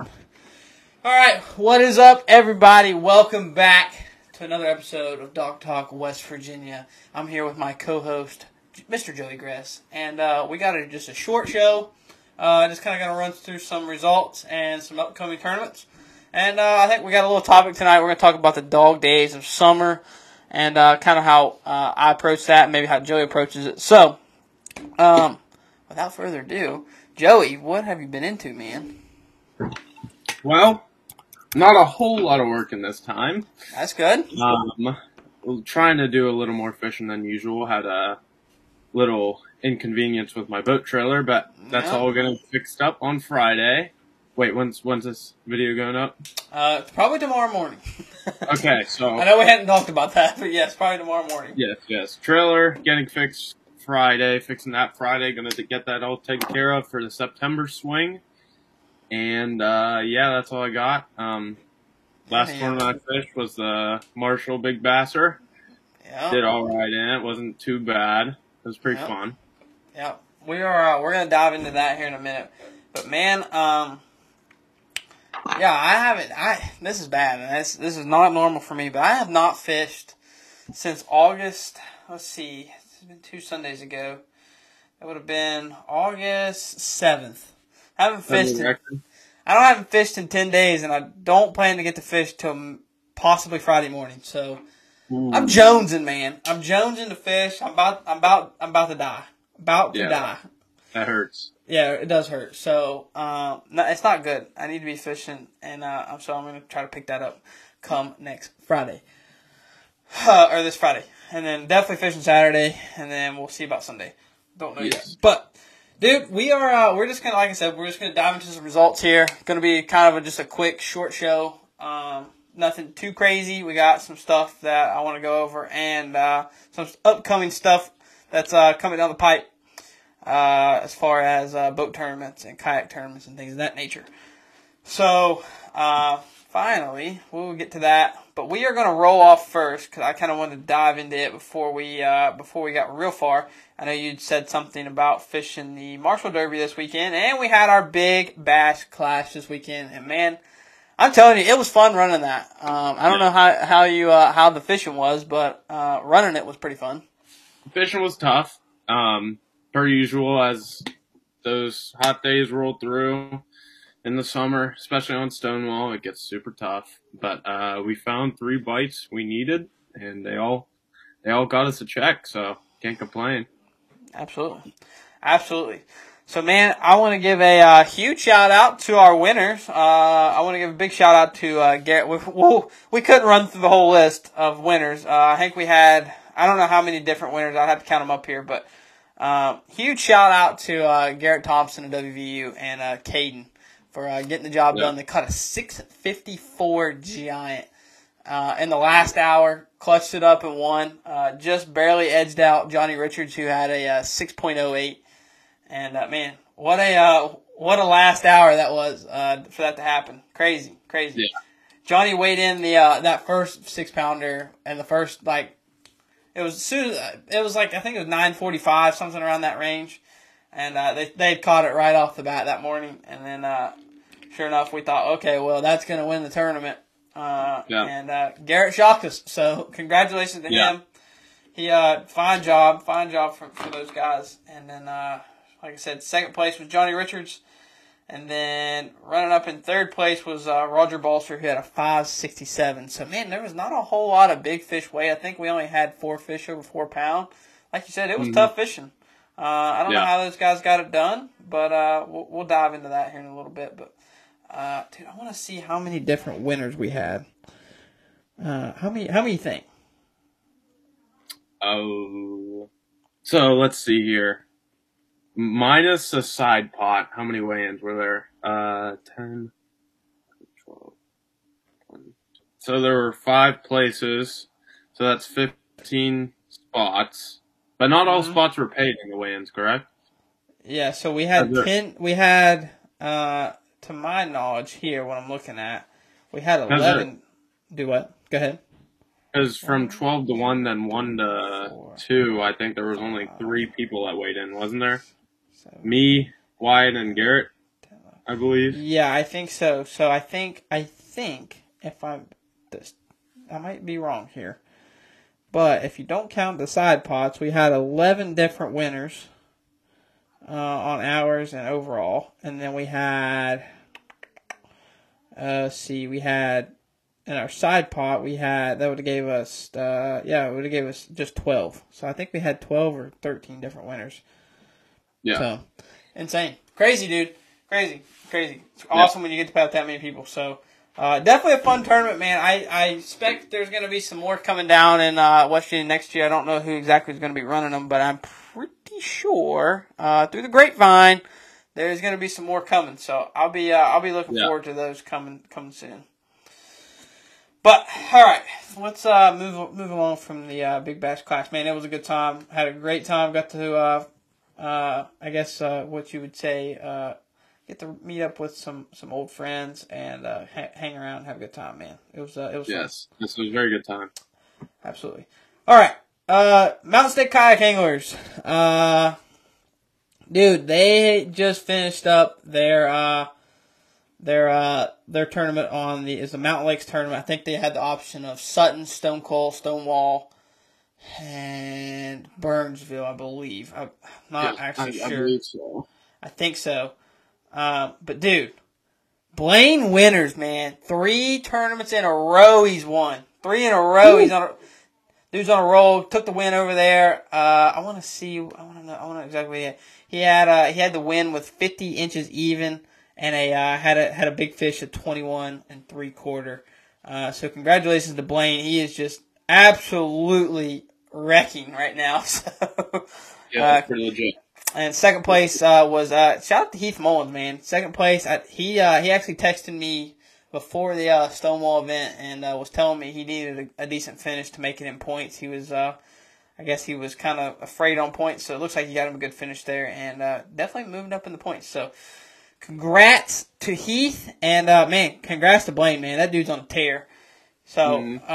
All right, what is up, everybody? Welcome back to another episode of Dog Talk West Virginia. I'm here with my co-host, Mr. Joey Gress, and uh, we got a, just a short show. Uh, just kind of going to run through some results and some upcoming tournaments. And uh, I think we got a little topic tonight. We're going to talk about the dog days of summer and uh, kind of how uh, I approach that, and maybe how Joey approaches it. So, um, without further ado, Joey, what have you been into, man? Well, not a whole lot of work in this time. That's good. Um, trying to do a little more fishing than usual. Had a little inconvenience with my boat trailer, but that's Yeah. all gonna be fixed up on Friday. Wait, when's when's this video going up? Uh, probably tomorrow morning. Okay, so I know we hadn't talked about that, but yes, probably tomorrow morning. yes, yes, trailer getting fixed Friday. Fixing that Friday. Gonna get that all taken care of for the September swing. And uh, yeah, that's all I got. Um, last Yeah. tournament I fished was the Marshall Big Basser. Yeah. did all right in it. wasn't too bad. It was pretty Yep. fun. Yeah, we are. Uh, we're gonna dive into that here in a minute. But man, um, yeah, I haven't. I this is bad. and This this is not normal for me. But I have not fished since August. Let's see, it's been two Sundays ago. That would have been August seventh. Haven't fished. In, I don't haven't fished in ten days, and I don't plan to get to fish till possibly Friday morning. So Ooh. I'm jonesing, man. I'm jonesing to fish. I'm about. I'm about. I'm about to die. About to die. that hurts. Yeah, it does hurt. So, um, no, it's not good. I need to be fishing, and uh, I'm so I'm gonna try to pick that up come next Friday, uh, or this Friday, and then definitely fishing Saturday, and then we'll see about Sunday. Don't know yet, but dude, we are. Uh, we're just gonna, like I said, we're just gonna dive into some results here. Gonna be kind of a, just a quick, short show. Um, nothing too crazy. We got some stuff that I want to go over, and uh, some upcoming stuff that's uh, coming down the pipe uh, as far as uh, boat tournaments and kayak tournaments and things of that nature. So, uh, finally, we'll get to that. But we are going to roll off first because I kind of wanted to dive into it before we uh, before we got real far. I know you'd said something about fishing the Marshall Derby this weekend, and we had our big bass clash this weekend. And man, I'm telling you, it was fun running that. Um, I don't know how how you uh, how the fishing was, but uh, running it was pretty fun. Fishing was tough. Um, per usual, as those hot days rolled through in the summer, especially on Stonewall, it gets super tough. But uh, we found three bites we needed, and they all they all got us a check, so can't complain. Absolutely. Absolutely. So, man, I want to give a uh, huge shout out to our winners. Uh, I want to give a big shout out to uh, Garrett. We, we, couldn't run through the whole list of winners. Uh, I think we had, I don't know how many different winners. I'd have to count them up here, but um, huge shout out to uh, Garrett Thompson of WVU and uh, Caden for uh, getting the job Yeah. done. They caught a 654 giant uh, in the last hour, clutched it up and won. Uh, just barely edged out Johnny Richards, who had a uh, 6.08. And uh, man, what a uh, what a last hour that was uh, for that to happen. Crazy, crazy. Yeah. Johnny weighed in the uh, that first six pounder and the first like it was soon it was like I think it was nine forty five something around that range, and uh, they they had caught it right off the bat that morning, and then uh, sure enough we thought okay well that's gonna win the tournament, uh, Yeah. and uh, Garrett shocked us so congratulations to Yeah. him. He uh fine job, fine job for, for those guys, and then uh like I said, second place was Johnny Richards. And then running up in third place was uh, Roger Balser, who had a 567. So, man, there was not a whole lot of big fish weight. I think we only had four fish over four pound. Like you said, it was Mhm. tough fishing. Uh, I don't know Yeah. how those guys got it done, but uh, we'll, we'll dive into that here in a little bit. But, uh, dude, I want to see how many different winners we had. Uh, how many? How many you think? Oh, so let's see here. Minus a side pot, how many weigh-ins were there? Uh, 10, 12, 20. So there were five places. So that's 15 spots. But not all Mhm. spots were paid in the weigh-ins, correct? Yeah, so we had there- ten. We had, uh, to my knowledge, here what I'm looking at, we had there- eleven. Do what? Go ahead. Because from 12 to 1, then 1 to Four. 2, I think there was only three people that weighed in, wasn't there? Seven, Me, Wyatt, and Garrett. I believe. Yeah, I think so. So I think I think if I'm this, I might be wrong here, but if you don't count the side pots, we had eleven different winners uh, on hours and overall, and then we had. Uh, let's see, we had in our side pot we had that would have gave us uh, yeah it would have gave us just 12 so i think we had 12 or 13 different winners. Yeah. so insane. Crazy dude. Crazy. Crazy. It's awesome when you get to play with that many people. So uh, definitely a fun tournament man i, I expect there's going to be some more coming down in uh, west virginia next year i don't know who exactly is going to be running them but i'm pretty sure uh, through the grapevine there's going to be some more coming so i'll be uh, i'll be looking Yeah. forward to those coming coming soon but all right, let's uh, move move along from the uh, Big Bass Clash. Man, it was a good time. Had a great time. Got to uh, uh, I guess uh, what you would say uh, get to meet up with some some old friends and uh, ha- hang around and have a good time. Man, it was uh, it was fun. Yes. This was a very good time. absolutely. All right, uh, Mountain State Kayak Anglers. Uh, dude, they just finished up their uh, their uh, their tournament on the is the Mountain Lakes tournament. I think they had the option of Sutton, Stonecoal, Stonewall, and Burnsville. I believe. I'm not Yeah, actually I, I sure. believe so. I think so. Um, but dude, Blaine Winters, man, three tournaments in a row he's won. Three in a row he's on. A, dude's on a roll. Took the win over there. Uh, I want to see. I want to know. I want to know exactly. What he had. He had uh, he had the win with 50 inches even, and a uh, had a had a big fish at 21 and three quarter. Uh, so congratulations to Blaine. He is just absolutely wrecking right now. So. Yeah, Uh, pretty legit. And second place uh, was uh, shout out to Heath Mullins, man. Second place, I, he uh, he actually texted me before the uh, Stonewall event and uh, was telling me he needed a, a decent finish to make it in points. He was, uh, I guess, he was kind of afraid on points, so it looks like he got him a good finish there, and uh, definitely moving up in the points. So, congrats to Heath, and uh, man, congrats to Blaine, man. That dude's on a tear. So, Mhm.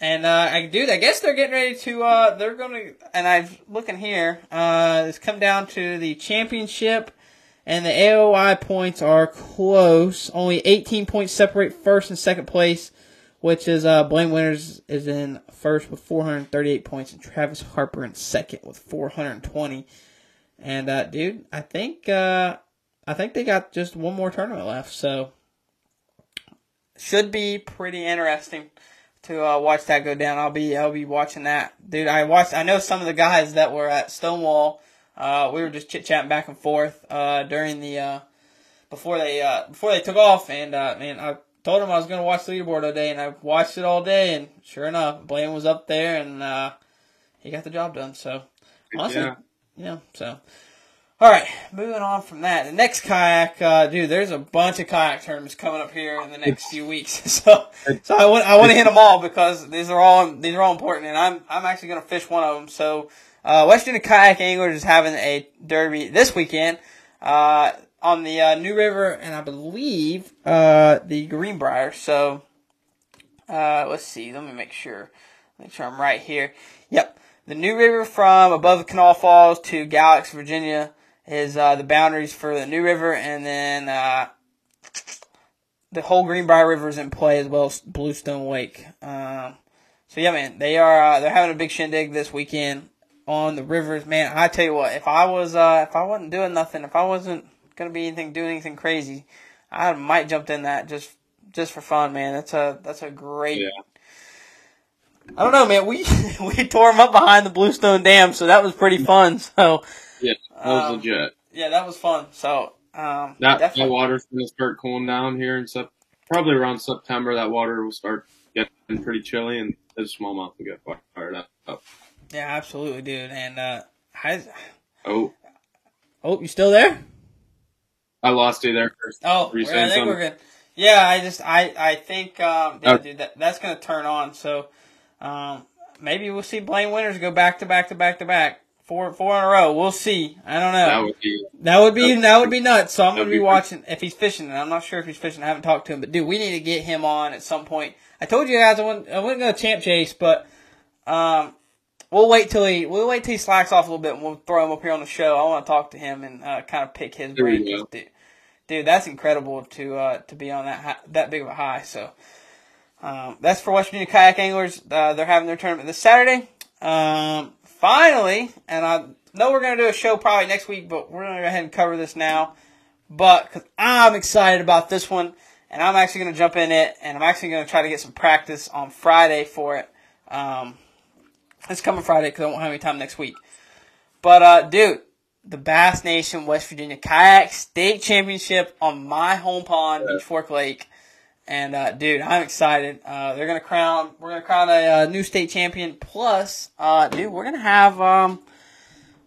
And uh, I, dude, I guess they're getting ready to. Uh, they're gonna, and I'm looking here. Uh, it's come down to the championship, and the AOY points are close. Only 18 points separate first and second place, which is uh, Blaine Winters is in first with 438 points, and Travis Harper in second with 420. And uh, dude, I think uh, I think they got just one more tournament left, so should be pretty interesting to uh, watch that go down. I'll be I'll be watching that, dude. I watched. I know some of the guys that were at Stonewall. Uh, we were just chit chatting back and forth uh, during the uh, before they uh, before they took off, and uh, man, I told them I was gonna watch the leaderboard all day, and I watched it all day, and sure enough, Blaine was up there, and uh, he got the job done. So honestly, Yeah. yeah. So, all right, moving on from that. The next kayak, uh, dude. There's a bunch of kayak tournaments coming up here in the next few weeks. So, so I want I want to hit them all because these are all these are all important, and I'm I'm actually gonna fish one of them. So, uh, West Virginia Kayak Anglers is having a derby this weekend. Uh, on the uh, New River, and I believe uh, the Greenbrier. So, uh, let's see. Let me make sure. Make sure I'm right here. Yep. The New River from above the Kanawha Falls to Galax, Virginia is uh, the boundaries for the New River, and then uh, the whole Greenbrier River is in play as well as Bluestone Lake. Um, so yeah, man, they are uh, they're having a big shindig this weekend on the rivers. Man, I tell you what, if I was uh, if I wasn't doing nothing, if I wasn't gonna be anything doing anything crazy, I might jumped in that just just for fun, man. That's a that's a great. Yeah. I don't know, man. We we tore them up behind the Bluestone Dam, so that was pretty fun. So that was Um, legit. yeah, that was fun. So um, That, that definitely. water's going to start cooling down here in sep- probably around September. That water will start getting pretty chilly, and the smallmouth will get fired up. Yeah, absolutely, dude. And uh, I, Oh, oh, you still there? I lost you there. First. Oh, I think we're good. Yeah, I just I I think um, yeah, Oh. dude, that, that's gonna turn on. So um, maybe we'll see Blaine Winters go back to back to back to back four four in a row. We'll see. I don't know. That would be That would be that would be nuts. So I'm gonna be be watching if he's fishing. And I'm not sure if he's fishing. I haven't talked to him, but dude, we need to get him on at some point. I told you guys I wasn't I wasn't gonna champ chase, but um, we'll wait till he we'll wait till he slacks off a little bit, and we'll throw him up here on the show. I want to talk to him and uh, kind of pick his brain. Dude, dude, that's incredible to uh, to be on that high, that big of a high. So um, that's for West Virginia kayak anglers. Uh, they're having their tournament this Saturday. Um, finally, and I know we're gonna do a show probably next week, but we're gonna go ahead and cover this now. But because I'm excited about this one, and I'm actually gonna jump in it, and I'm actually gonna try to get some practice on Friday for it. Um, it's coming Friday because I won't have any time next week. But uh, dude, the Bass Nation West Virginia Kayak State Championship on my home pond, Beach Fork Lake. And uh, dude, I'm excited. Uh, they're gonna crown. We're gonna crown a, uh, new state champion. Plus, uh, dude, we're gonna have. Um,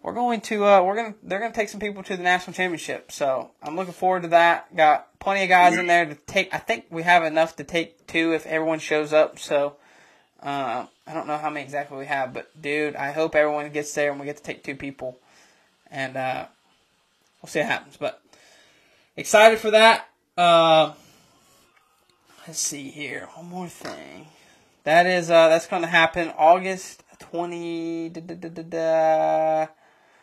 we're going to. Uh, we're gonna. They're gonna take some people to the national championship. So I'm looking forward to that. Got plenty of guys in there to take. I think we have enough to take two if everyone shows up. So. Uh, I don't know how many exactly we have, but dude, I hope everyone gets there and we get to take two people, and uh, we'll see what happens. But excited for that. Let's see here. One more thing. That is uh, that's to happen August twenty. Da, da, da,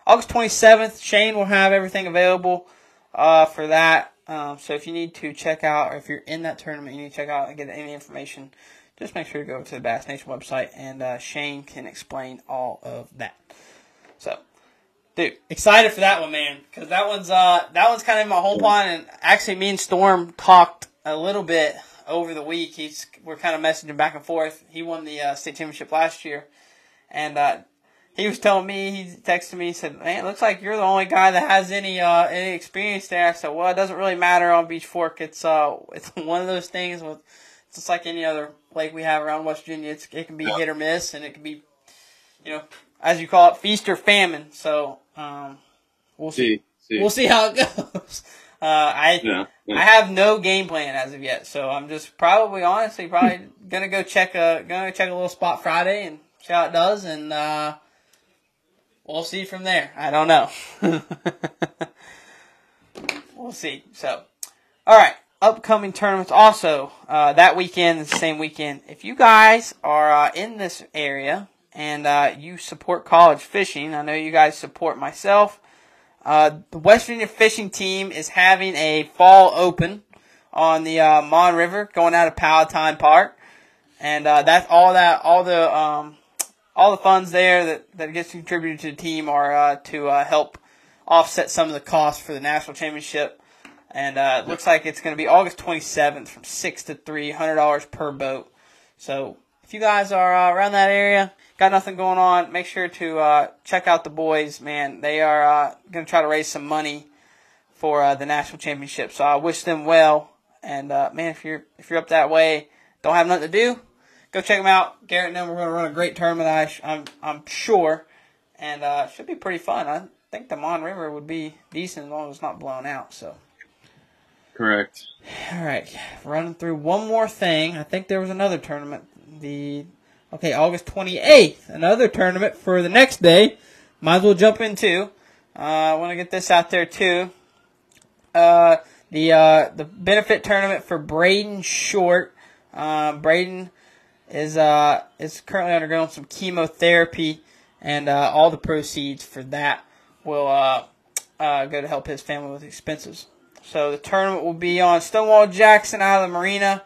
August twenty seventh. Shane will have everything available uh, for that. Um, so if you need to check out, or if you're in that tournament, you need to check out and get any information. Just make sure to go to the Bass Nation website, and uh, Shane can explain all of that. So, dude, excited for that one, man, because that one's uh that one's kind of in my home pond, and actually, me and Storm talked a little bit over the week. He's we're kind of messaging back and forth. He won the uh, state championship last year, and uh, he was telling me he texted me. He said, "Man, it looks like you're the only guy that has any uh, any experience there." I said, "Well, it doesn't really matter on Beach Fork. It's uh it's one of those things with it's just like any other lake we have around West Virginia. It's, it can be hit or miss, and it can be, you know, as you call it, feast or famine. So um, we'll see. see. We'll see how it goes. Uh, I yeah, yeah. I have no game plan as of yet, so I'm just probably honestly probably gonna go check a gonna check a little spot Friday and see how it does, and uh, we'll see from there. I don't know. we'll see. So, all right upcoming tournaments also uh, that weekend, the same weekend. If you guys are uh, in this area and uh, you support college fishing, I know you guys support myself. Uh, the West Virginia fishing team is having a fall open on the uh, Mon River, going out of Palatine Park, and uh, that's all that all the um, all the funds there that that gets contributed to the team are to help offset some of the costs for the national championship. And uh, it looks like it's going to be August 27th from 6 to 3, $100 per boat. So if you guys are uh, around that area, got nothing going on, make sure to uh, check out the boys, man. They are uh, going to try to raise some money for uh, the national championship. So I wish them well. And uh, man, if you're if you're up that way, don't have nothing to do, go check them out. Garrett and them are going to run a great tournament. I, I'm I'm sure, and uh, should be pretty fun. I think the Mon River would be decent as long as it's not blown out. So. Correct. All right, running through one more thing. I think there was another tournament. The okay, August twenty eighth, another tournament for the next day. Might as well jump into. Uh, I want to get this out there too. Uh, the uh, the benefit tournament for Braden Short. Uh, Braden is uh, is currently undergoing some chemotherapy, and uh, all the proceeds for that will go to help his family with expenses. So the tournament will be on Stonewall Jackson Island marina,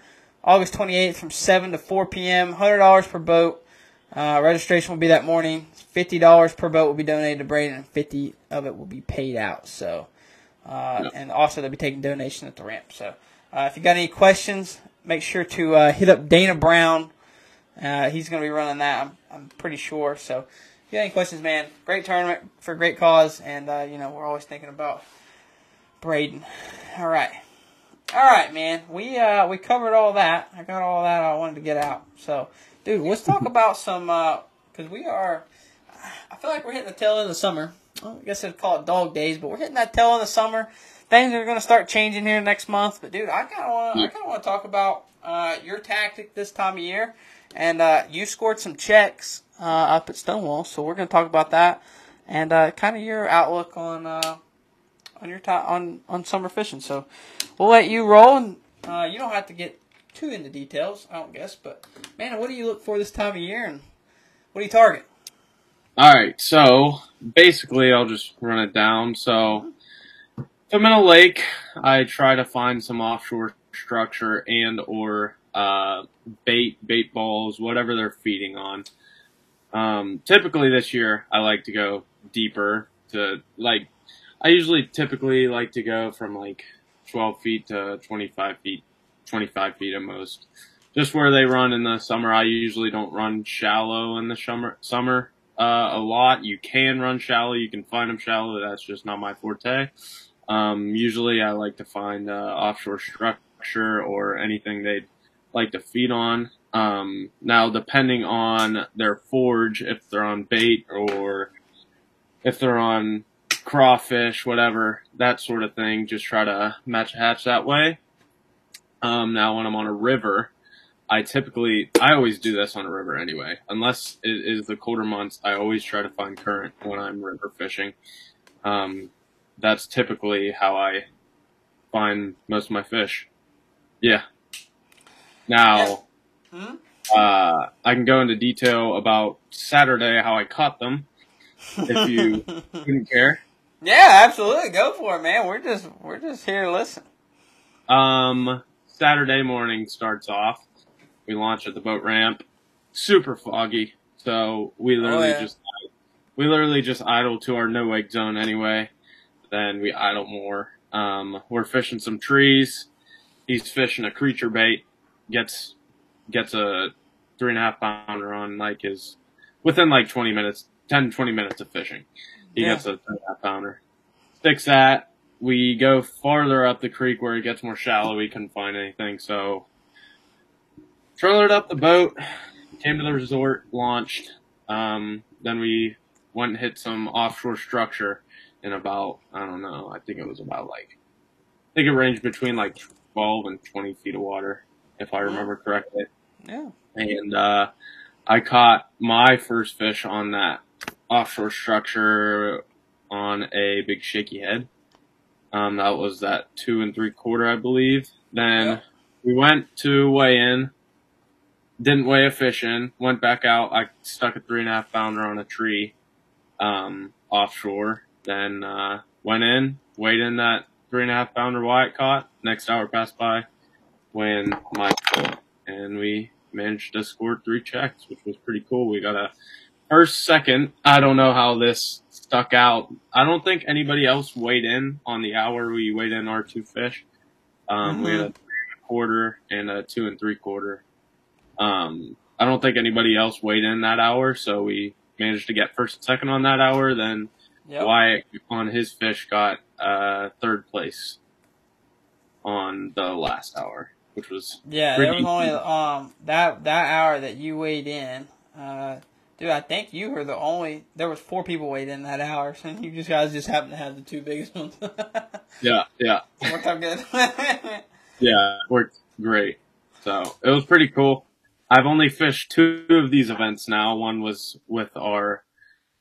August 28th from 7 to 4 p.m. $100 per boat. Uh, registration will be that morning. $50 per boat will be donated to Braden, and 50 of it will be paid out. So, uh, and also they'll be taking donations at the ramp. So, uh, if you got any questions, make sure to uh, hit up Dana Brown. Uh, he's going to be running that. I'm, I'm pretty sure. So, if you got any questions, man, great tournament for a great cause, and uh, you know we're always thinking about Braden. All right. All right, man. We uh we covered all that. I got all that I wanted to get out. So, dude, let's talk about some uh cuz we are I feel like we're hitting the tail end of the summer. Well, I guess I'd call it dog days, but we're hitting that tail end of the summer. Things are going to start changing here next month, but dude, I kind of want I kind of want to talk about uh your tactic this time of year. And uh you scored some checks uh up at Stonewall, so we're going to talk about that and uh kind of your outlook on uh on your top on on summer fishing. So we'll let you roll, and uh, you don't have to get too into details, I don't guess. But man, what do you look for this time of year, and what do you target? All right, so basically, I'll just run it down. So if I'm in a lake. I try to find some offshore structure and or uh, bait, bait balls, whatever they're feeding on. Um, typically this year, I like to go deeper to like. I usually typically like to go from like 12 feet to 25 feet, 25 feet at most. Just where they run in the summer. I usually don't run shallow in the summer. Summer uh, a lot. You can run shallow. You can find them shallow. That's just not my forte. Um, usually I like to find uh, offshore structure or anything they'd like to feed on. Um, now, depending on their forage, if they're on bait or if they're on crawfish, whatever, that sort of thing, just try to match a hatch that way. Um, now, when I'm on a river, I typically, I always do this on a river anyway. Unless it is the colder months, I always try to find current when I'm river fishing. Um, that's typically how I find most of my fish. Yeah. Now, Hmm? uh, I can go into detail about Saturday how I caught them. If you wouldn't care. Yeah, absolutely. Go for it, man. We're just we're just here to listen. Um, Saturday morning starts off. We launch at the boat ramp. Super foggy, so we literally yeah. just we literally just idle to our no wake zone anyway. Then we idle more. Um, we're fishing some trees. He's fishing a creature bait. Gets gets a three and a half pounder on like his within like 20 minutes, 10, 20 minutes of fishing. He Yeah. gets a three and a half pounder. Sticks that. We go farther up the creek where it gets more shallow. We couldn't find anything, so trailered up the boat, came to the resort, launched. Um, then we went and hit some offshore structure in about I don't know. I think it was about like I think it ranged between like 12 and 20 feet of water, if I remember correctly Yeah. and uh, I caught my first fish on that offshore structure on a big shaky head. Um, that was that two and three quarter, I believe. Then Yeah. we went to weigh in, didn't weigh a fish in, went back out. I stuck a three and a half pounder on a tree um, offshore. Then uh, went in, weighed in that three and a half pounder Wyatt caught. Next hour passed by, when my and we managed to score three checks, which was pretty cool. We got a first, second. I don't know how this stuck out. I don't think anybody else weighed in on the hour we weighed in our two fish. Um, We had a three and a quarter and a two and three quarter. Um, I don't think anybody else weighed in that hour, so we managed to get first and second on that hour. Then Yep. Wyatt on his fish got uh, third place on the last hour, which was Yeah, there was only um that that hour that you weighed in. Uh, dude, I think you were the only. There was four people waiting in that hour, so you just guys just happened to have the two biggest ones. yeah, yeah. Worked out good. Yeah, it worked great. So it was pretty cool. I've only fished two of these events now. One was with our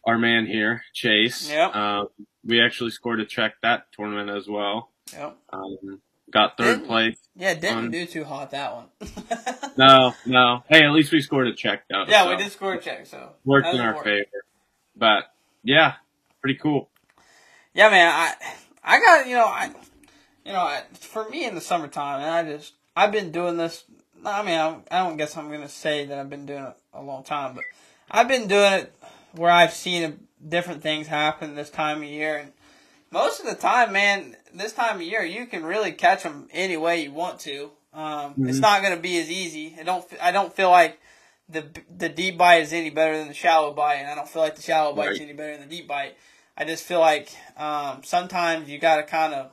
our man here, Chase. Yep. Um, we actually scored a check that tournament as well. yep. Um, got third Didn't- place. Yeah, didn't Um, do too hot that one. No, no. Hey, at least we scored a check though. Yeah, so we did score a check, so Worked in our worked. favor. But yeah, pretty cool. Yeah, man. I I got you know I you know I, for me in the summertime, and I just I've been doing this. I mean, I, I don't guess I'm gonna say that I've been doing it a long time, but I've been doing it where I've seen different things happen this time of year, and most of the time, man, this time of year you can really catch them any way you want to. Um, It's Mhm. not gonna be as easy. I don't I don't feel like the the deep bite is any better than the shallow bite, and I don't feel like the shallow bite's Right. any better than the deep bite. I just feel like um, sometimes you got to kind of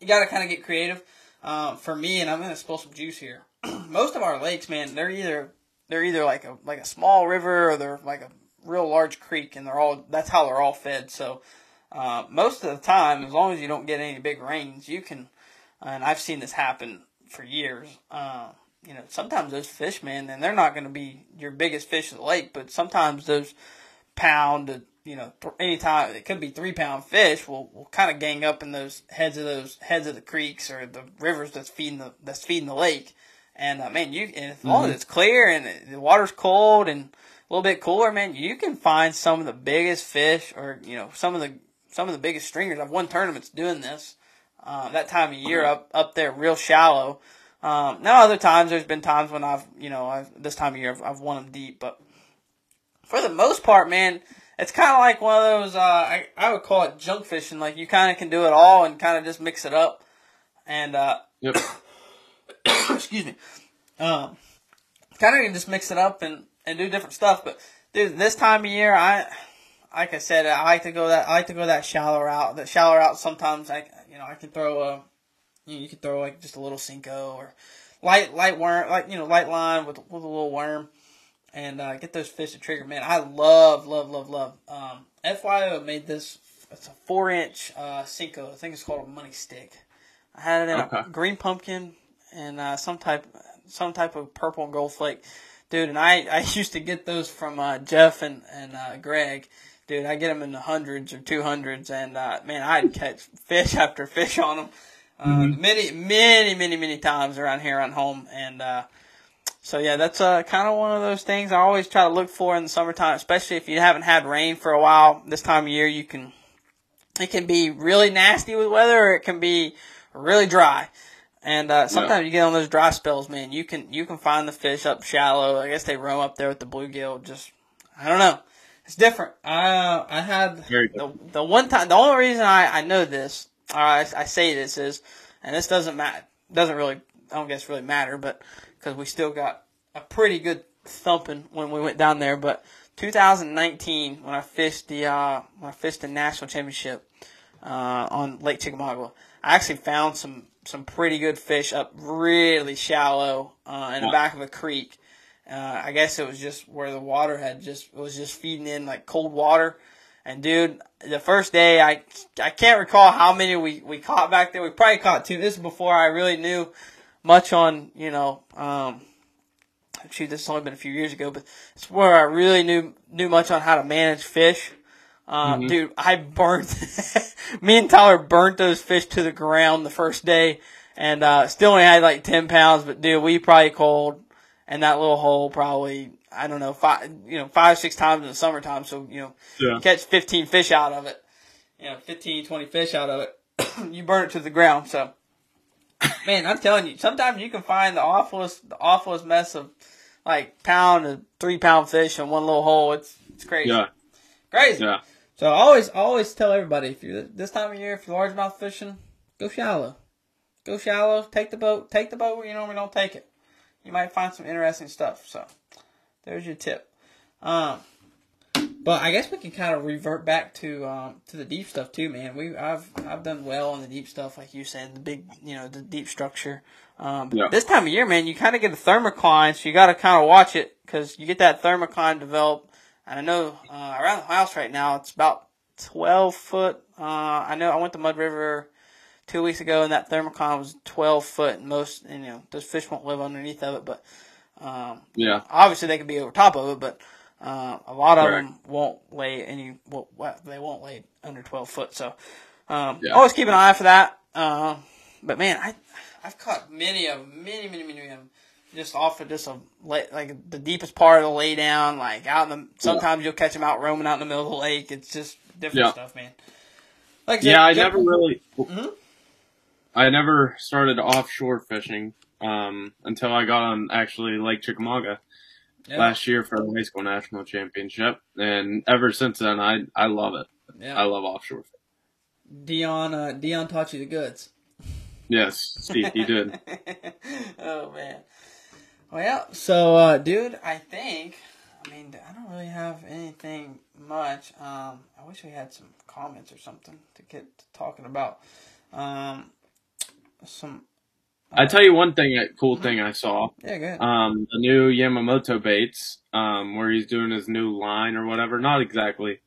you got to kind of get creative. Um, for me, and I'm gonna spill some juice here. Most of our lakes, man, they're either they're either like a like a small river or they're like a real large creek, and they're all that's how they're all fed. So uh, most of the time, as long as you don't get any big rains, you can. And I've seen this happen for years. Uh, you know, sometimes those fish, man, and they're not going to be your biggest fish of the lake, but sometimes those pound, you know, th- anytime it could be three pound fish will will kind of gang up in those heads of those heads of the creeks or the rivers that's feeding the that's feeding the lake. And uh, man, you and as long as it's clear and it, the water's cold and a little bit cooler, man, you can find some of the biggest fish or you know some of the some of the biggest stringers. I've won tournaments doing this. Uh, that time of year up up there, real shallow. Um, now other times there's been times when I've you know I've, this time of year I've, I've won them deep, but for the most part, man, it's kind of like one of those uh, I I would call it junk fishing. Like you kind of can do it all and kind of just mix it up, and uh, Yep. excuse me, um, kind of can just mix it up and and do different stuff. But dude, this time of year, I like I said, I like to go that I like to go that shallow route. That shallow route sometimes I you know I can throw a you, know, you can throw like just a little Senko or light light worm like you know light line with with a little worm and uh, get those fish to trigger. Man, I love love love love. Um, FYO made this. It's a four inch uh, Senko. I think it's called a money stick. I had it in Okay. a green pumpkin and uh, some type some type of purple and gold flake, dude. And I, I used to get those from uh, Jeff and and uh, Greg, dude. I get them in the hundreds or two hundreds, and uh, man, I'd catch fish after fish on them. Uh, Mhm. Many, many, many, many times around here around home, and uh, so yeah, that's uh, kind of one of those things I always try to look for in the summertime, especially if you haven't had rain for a while. This time of year, you can it can be really nasty with weather, or it can be really dry. And uh, sometimes you get on those dry spells, man. You can you can find the fish up shallow. I guess they roam up there with the bluegill. Just I don't know. It's different. I I had the the one time. The only reason I I know this, or I, I say this is, and this doesn't matter. Doesn't really. I don't guess really matter, but because we still got a pretty good thumping when we went down there. But 2019, when I fished the uh, when I fished the national championship uh, on Lake Chickamauga, I actually found some some pretty good fish up really shallow uh, in the back of a creek. Uh, I guess it was just where the water had just was just feeding in like cold water. And dude, the first day I I can't recall how many we, we caught back there. We probably caught two. This is before I really knew much on you know um, shoot, this has only been a few years ago, but it's where I really knew knew much on how to manage fish. Um, Mhm. Dude, I burnt. me and Tyler burnt those fish to the ground the first day, and uh, still only had like ten pounds. But dude, we probably called in that little hole probably I don't know five you know five six times in the summertime. So you know Yeah. catch 15 fish out of it. You know, 15, 20 fish out of it. you burn it to the ground. So, man, I'm telling you, sometimes you can find the awfulest, the awfulest mess of like pound to three pound fish in one little hole. It's it's crazy, Yeah. crazy. Yeah. So I always, always tell everybody if you're this time of year, if you're largemouth fishing, go shallow, go shallow. Take the boat, take the boat where you normally don't take it. You might find some interesting stuff. So, there's your tip. Um, but I guess we can kind of revert back to um, to the deep stuff too, man. We I've I've done well on the deep stuff, like you said, the big you know the deep structure. Um, Yeah. This time of year, man, you kind of get a thermocline, so you got to kind of watch it because you get that thermocline develop. And I know uh, around the house right now, it's about twelve foot. Uh, I know I went to Mud River two weeks ago, and that thermocline was twelve foot. And most, you know, those fish won't live underneath of it, but um, Yeah. obviously they can be over top of it, but uh, a lot of Correct. them won't lay any. Well, they won't lay under twelve foot. So um, Yeah. always keep an eye for that. Uh, but man, I I've caught many of 'em, many many many of them just off of just a like the deepest part of the lay down, like out in the. Sometimes you'll catch them out roaming out in the middle of the lake. It's just different Yeah. stuff, man. Like Yeah, I never really. Mhm. I never started offshore fishing um, until I got on actually Lake Chickamauga Yeah, last year for the high school national championship, and ever since then, I I love it. yeah. I love offshore. Dion, uh, Dion taught you the goods. Yes, Steve, he did. oh man. Well, so uh, dude, I think I mean I don't really have anything much. Um, I wish we had some comments or something to get to talking about. Um, some. I tell you one thing, a cool thing I saw. Yeah, good. Um, the new Yamamoto baits, um, where he's doing his new line or whatever. Not exactly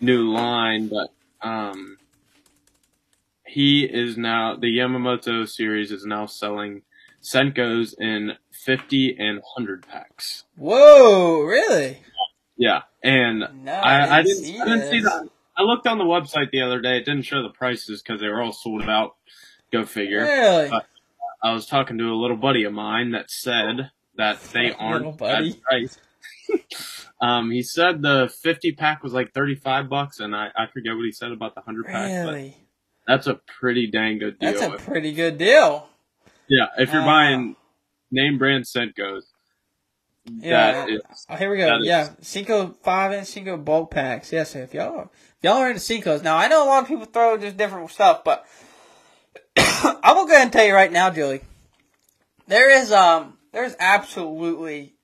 new line, but um, he is now the Yamamoto series is now selling Senkos in fifty and hundred packs. Whoa, really? Yeah, and No, I, I didn't I didn't see that. I looked on the website the other day. It didn't show the prices because they were all sold out. Go figure. Really? Uh, I was talking to a little buddy of mine that said that they aren't buddy. that price. Um, he said the 50 pack was like 35 bucks, and I, I forget what he said about the 100 pack. Really? That's a pretty dang good deal. That's a pretty good deal. yeah, if you're Uh, buying name brand Senko's, Yeah. that is Oh, here we go. That is- yeah, Senko five inch Senko bulk packs. Yes, if y'all if y'all are into Senkos, now I know a lot of people throw just different stuff, but I will go ahead and tell you right now, Julie. There is um there's absolutely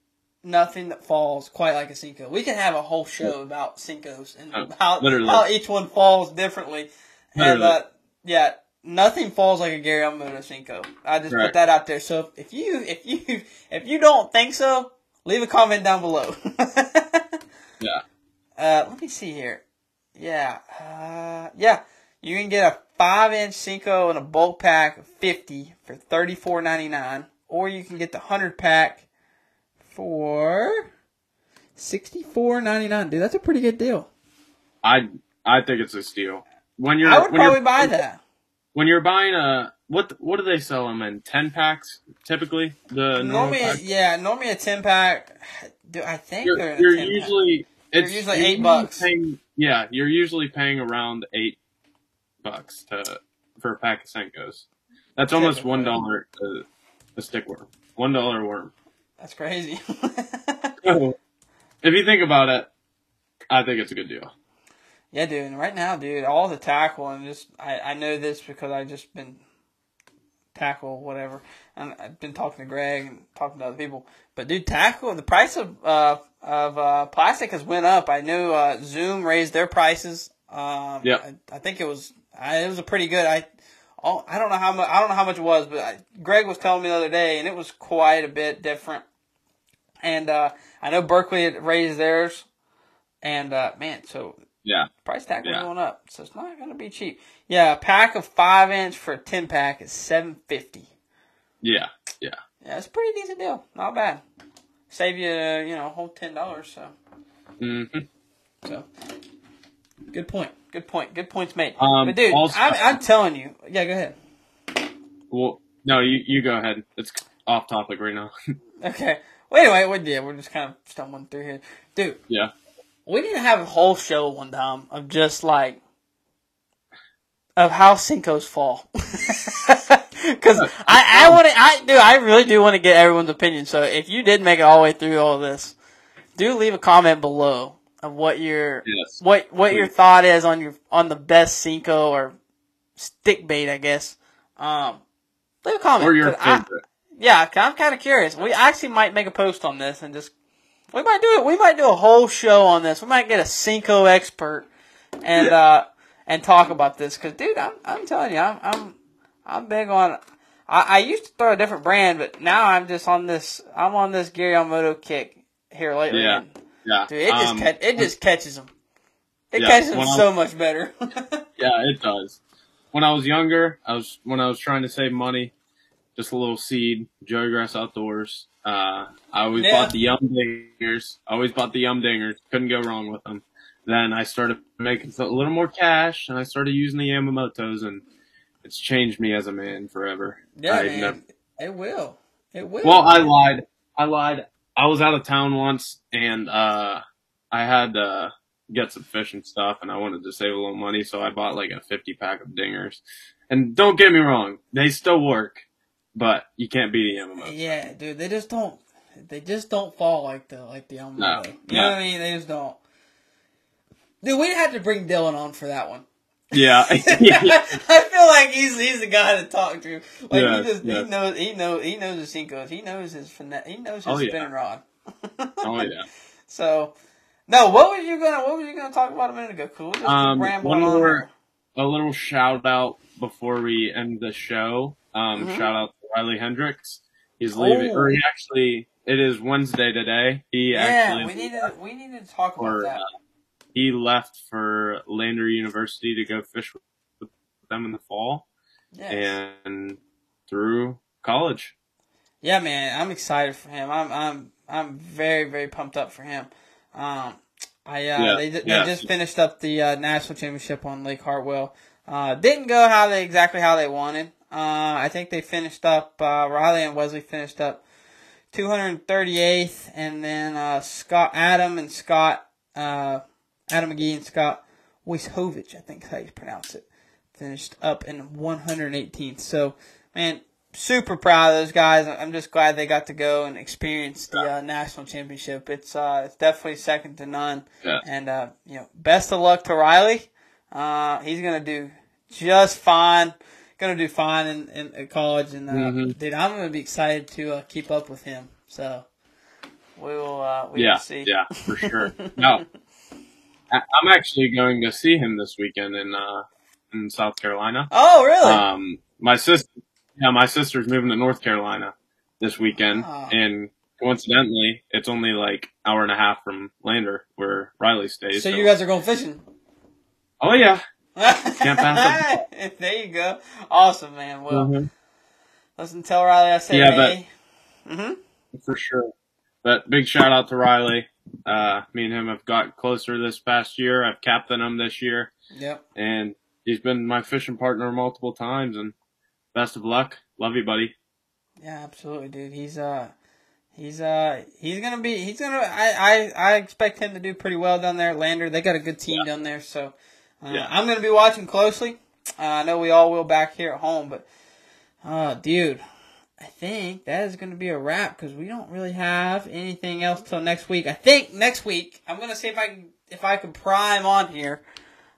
nothing that falls quite like a Senko. We can have a whole show about Senkos and Oh, how literally. how each one falls differently. And Literally. uh, yeah, nothing falls like a Gary Yamamoto Senko. I just put that out there. So if you if you if you don't think so, leave a comment down below. Yeah. Uh, let me see here. Yeah. Uh, yeah. You can get a five inch Senko in a bulk pack of fifty for thirty four ninety nine, or you can get the hundred pack for sixty four ninety nine. Dude, that's a pretty good deal. I I think it's a steal. When you're I would when probably you're, buy that. when you're buying a what what do they sell them in 10 packs typically the normal Normally, yeah, normally a ten pack. Do I think you're, they're you're 10 pack. usually They're usually you're eight bucks. paying- yeah, you're usually paying around eight bucks to for a pack of Senkos. That's almost one dollar a, a stick worm. One dollar worm. That's crazy. So, if you think about it, I think it's a good deal. Yeah, dude. And right now, dude, all the tackle and just I, I know this because I just been tackle whatever, and I've been talking to Greg and talking to other people. But dude, tackle the price of uh of uh plastic has went up. I know uh, Zoom raised their prices. Um, Yep. I, I think it was I, it was a pretty good. I oh, I don't know how much I don't know how much it was, but I, Greg was telling me the other day, and it was quite a bit different. And uh, I know Berkley had raised theirs, and uh, man, so Yeah. price tag was Yeah. going up, so it's not going to be cheap. Yeah, a pack of five inch for a ten pack is seven fifty. Yeah. Yeah. Yeah, it's a pretty decent deal. Not bad. Save you, you know, a whole ten dollars. So, hmm so good point. Good point. Good points made. Um, but dude, also- I'm, I'm telling you. Yeah, go ahead. Well, no, you you go ahead. It's off topic right now. Okay. Well, anyway, we yeah, we're just kind of stumbling through here, dude. yeah. We need to have a whole show one time of just like of how Senko's fall. Because I, I want to, I do, I really do want to get everyone's opinion. So if you did make it all the way through all this, do leave a comment below of what your Yes. what what your thought is on your on the best Senko or stick bait, I guess. Um, leave a comment. Or your 'cause I- favorite. yeah, I'm kind of curious. We actually might make a post on this and just we might do it. We might do a whole show on this. We might get a Senko expert and uh and talk about this because, dude, I'm I'm telling you, I'm I'm I'm big on. I, I used to throw a different brand, but now I'm just on this. I'm on this Gary Yamamoto kick here lately. Yeah. and, Yeah. dude, it just Um, ca- it just catches them. It Yeah, catches them so much better. Yeah, it does. When I was younger, I was when I was trying to save money, just a little seed, Joey Grass Outdoors. Uh, I always Yeah. bought the Yum Dingers. I Always bought the Yum Dingers. Couldn't go wrong with them. Then I started making a little more cash, and I started using the Yamamotos, and it's changed me as a man forever. yeah, man, never- it will. It will. well, I lied. I lied. I was out of town once, and uh, I had to get some fish and stuff, and I wanted to save a little money, so I bought like a 50 pack of dingers. And don't get me wrong, they still work, but you can't beat the Yamamoto. Yeah, dude, they just don't. They just don't fall like the like the Yamamoto. No, you know what I mean? They just don't. Dude, we had to bring Dylan on for that one. Yeah, I feel like he's he's the guy to talk to. Like Yes, he just yes. he knows he knows he knows his Senkos. He knows his finesse. He knows his Oh, yeah. spinning rod. oh yeah. So, no, what were you gonna what were you gonna talk about a minute ago? Cool. Just Um, one on. more, a little shout out before we end the show. Um, Mhm. shout out to Riley Hendricks. He's leaving, Oh. or he actually, it is Wednesday today. He Yeah, actually we need to we need to talk about or that. uh, he left for Lander University to go fish with them in the fall Yeah. and through college. Yeah, man, I'm excited for him. I'm I'm I'm very very pumped up for him. Um, I uh, Yeah, they they yeah. just finished up the uh, national championship on Lake Hartwell. Uh, didn't go how they exactly how they wanted. Uh, I think they finished up. Uh, Riley and Wesley finished up 238th, and then uh, Scott Adam and Scott uh, Adam McGee and Scott Wojciechowicz, I think is how you pronounce it, finished up in 118th. So, man, super proud of those guys. I'm just glad they got to go and experience the uh, national championship. It's uh, it's definitely second to none. Yeah. And uh, you know, best of luck to Riley. Uh, he's gonna do just fine. Gonna do fine in, in, in college, and uh, Mhm. dude, I'm gonna be excited to uh, keep up with him. So we will. Uh, we yeah, will see. yeah, for sure. no, I'm actually going to see him this weekend in uh, in South Carolina. Oh, really? Um, my sister, yeah, my sister's moving to North Carolina this weekend, Ah. and coincidentally, it's only like hour and a half from Lander where Riley stays. so you guys are going fishing? oh yeah, Can't pass there you go. Awesome, man. Well, Mhm. listen, tell Riley I said Yeah, hey. hmm for sure. But big shout out to Riley. Uh, me and him have got closer this past year. I've captained him this year. Yep. and he's been my fishing partner multiple times. And best of luck, love you, buddy. Yeah, absolutely, dude. He's uh, he's uh, he's gonna be. He's gonna. I I I expect him to do pretty well down there at Lander. They got a good team down there, so uh, Yeah. I'm gonna be watching closely. Uh, I know we all will back here at home, but uh, dude. I think that is going to be a wrap because we don't really have anything else till next week. I think next week I'm going to see if I can if I can prime on here.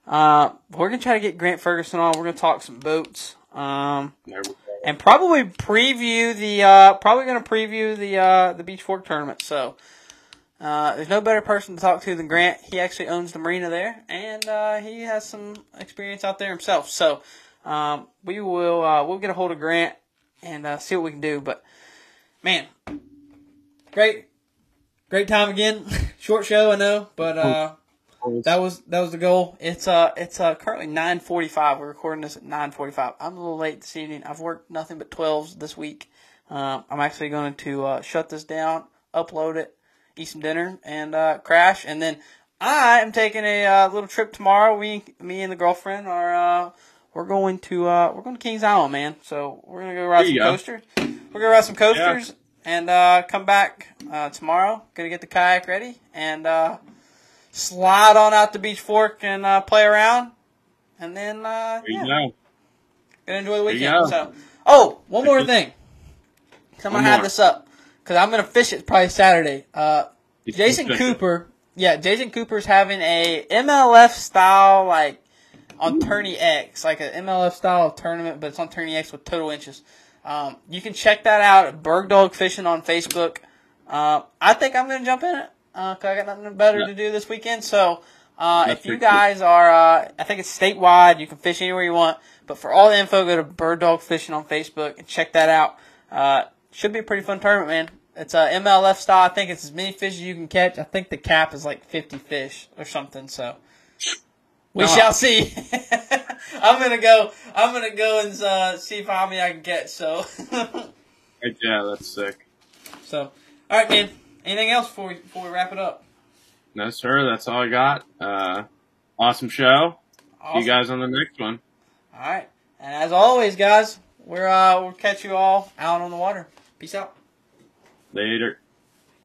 Uh, we're going to try to get Grant Ferguson on. We're going to talk some boats. Um, There we go. and probably preview the uh, probably going to preview the uh, the Beech Fork tournament. So uh, there's no better person to talk to than Grant. He actually owns the marina there, and uh, he has some experience out there himself. So um, we will uh, we'll get a hold of Grant and uh, see what we can do. But man, great great time again. Short show, I know, but. Uh, that was that was the goal. It's uh it's uh currently nine forty five. We're recording this at nine forty five. I'm a little late this evening. I've worked nothing but twelves this week. Um, I'm actually going to uh, shut this down, upload it, eat some dinner, and uh, crash. And then I am taking a uh, little trip tomorrow. We me and the girlfriend are uh, we're going to uh, we're going to Kings Island, man. So we're gonna go ride some go. coasters. We're gonna ride some coasters and uh, come back uh, tomorrow. Gonna get the kayak ready and. Uh, slide on out to Beech Fork and uh, play around, and then uh, yeah, go. gonna enjoy the weekend. So, oh, one more thing. I'm gonna have this up because I'm gonna fish it probably Saturday. Uh, Jason. Cooper, yeah, Jason Cooper's having a MLF style like on Tourney X, like an MLF style tournament, but it's on Tourney X with total inches. Um, you can check that out at Bird Dog Fishing on Facebook. Uh, I think I'm gonna jump in it because I got nothing better Yeah. to do this weekend. So uh, if you pretty cool. guys are, uh, I think it's statewide. You can fish anywhere you want. But for all the info, go to Bird Dog Fishing on Facebook and check that out. Uh, should be a pretty fun tournament, man. It's a MLF style. I think it's as many fish as you can catch. I think the cap is like 50 fish or something. So we Ah. shall see. I'm gonna go. I'm gonna go and uh, see how many I can get. So, Yeah, that's sick. so all right, man. Anything else before we, before we wrap it up? No, sir, that's all I got. Uh, awesome show. See you guys on the next one. All right, and as always, guys, we're uh, we'll catch you all out on the water. Peace out. Later.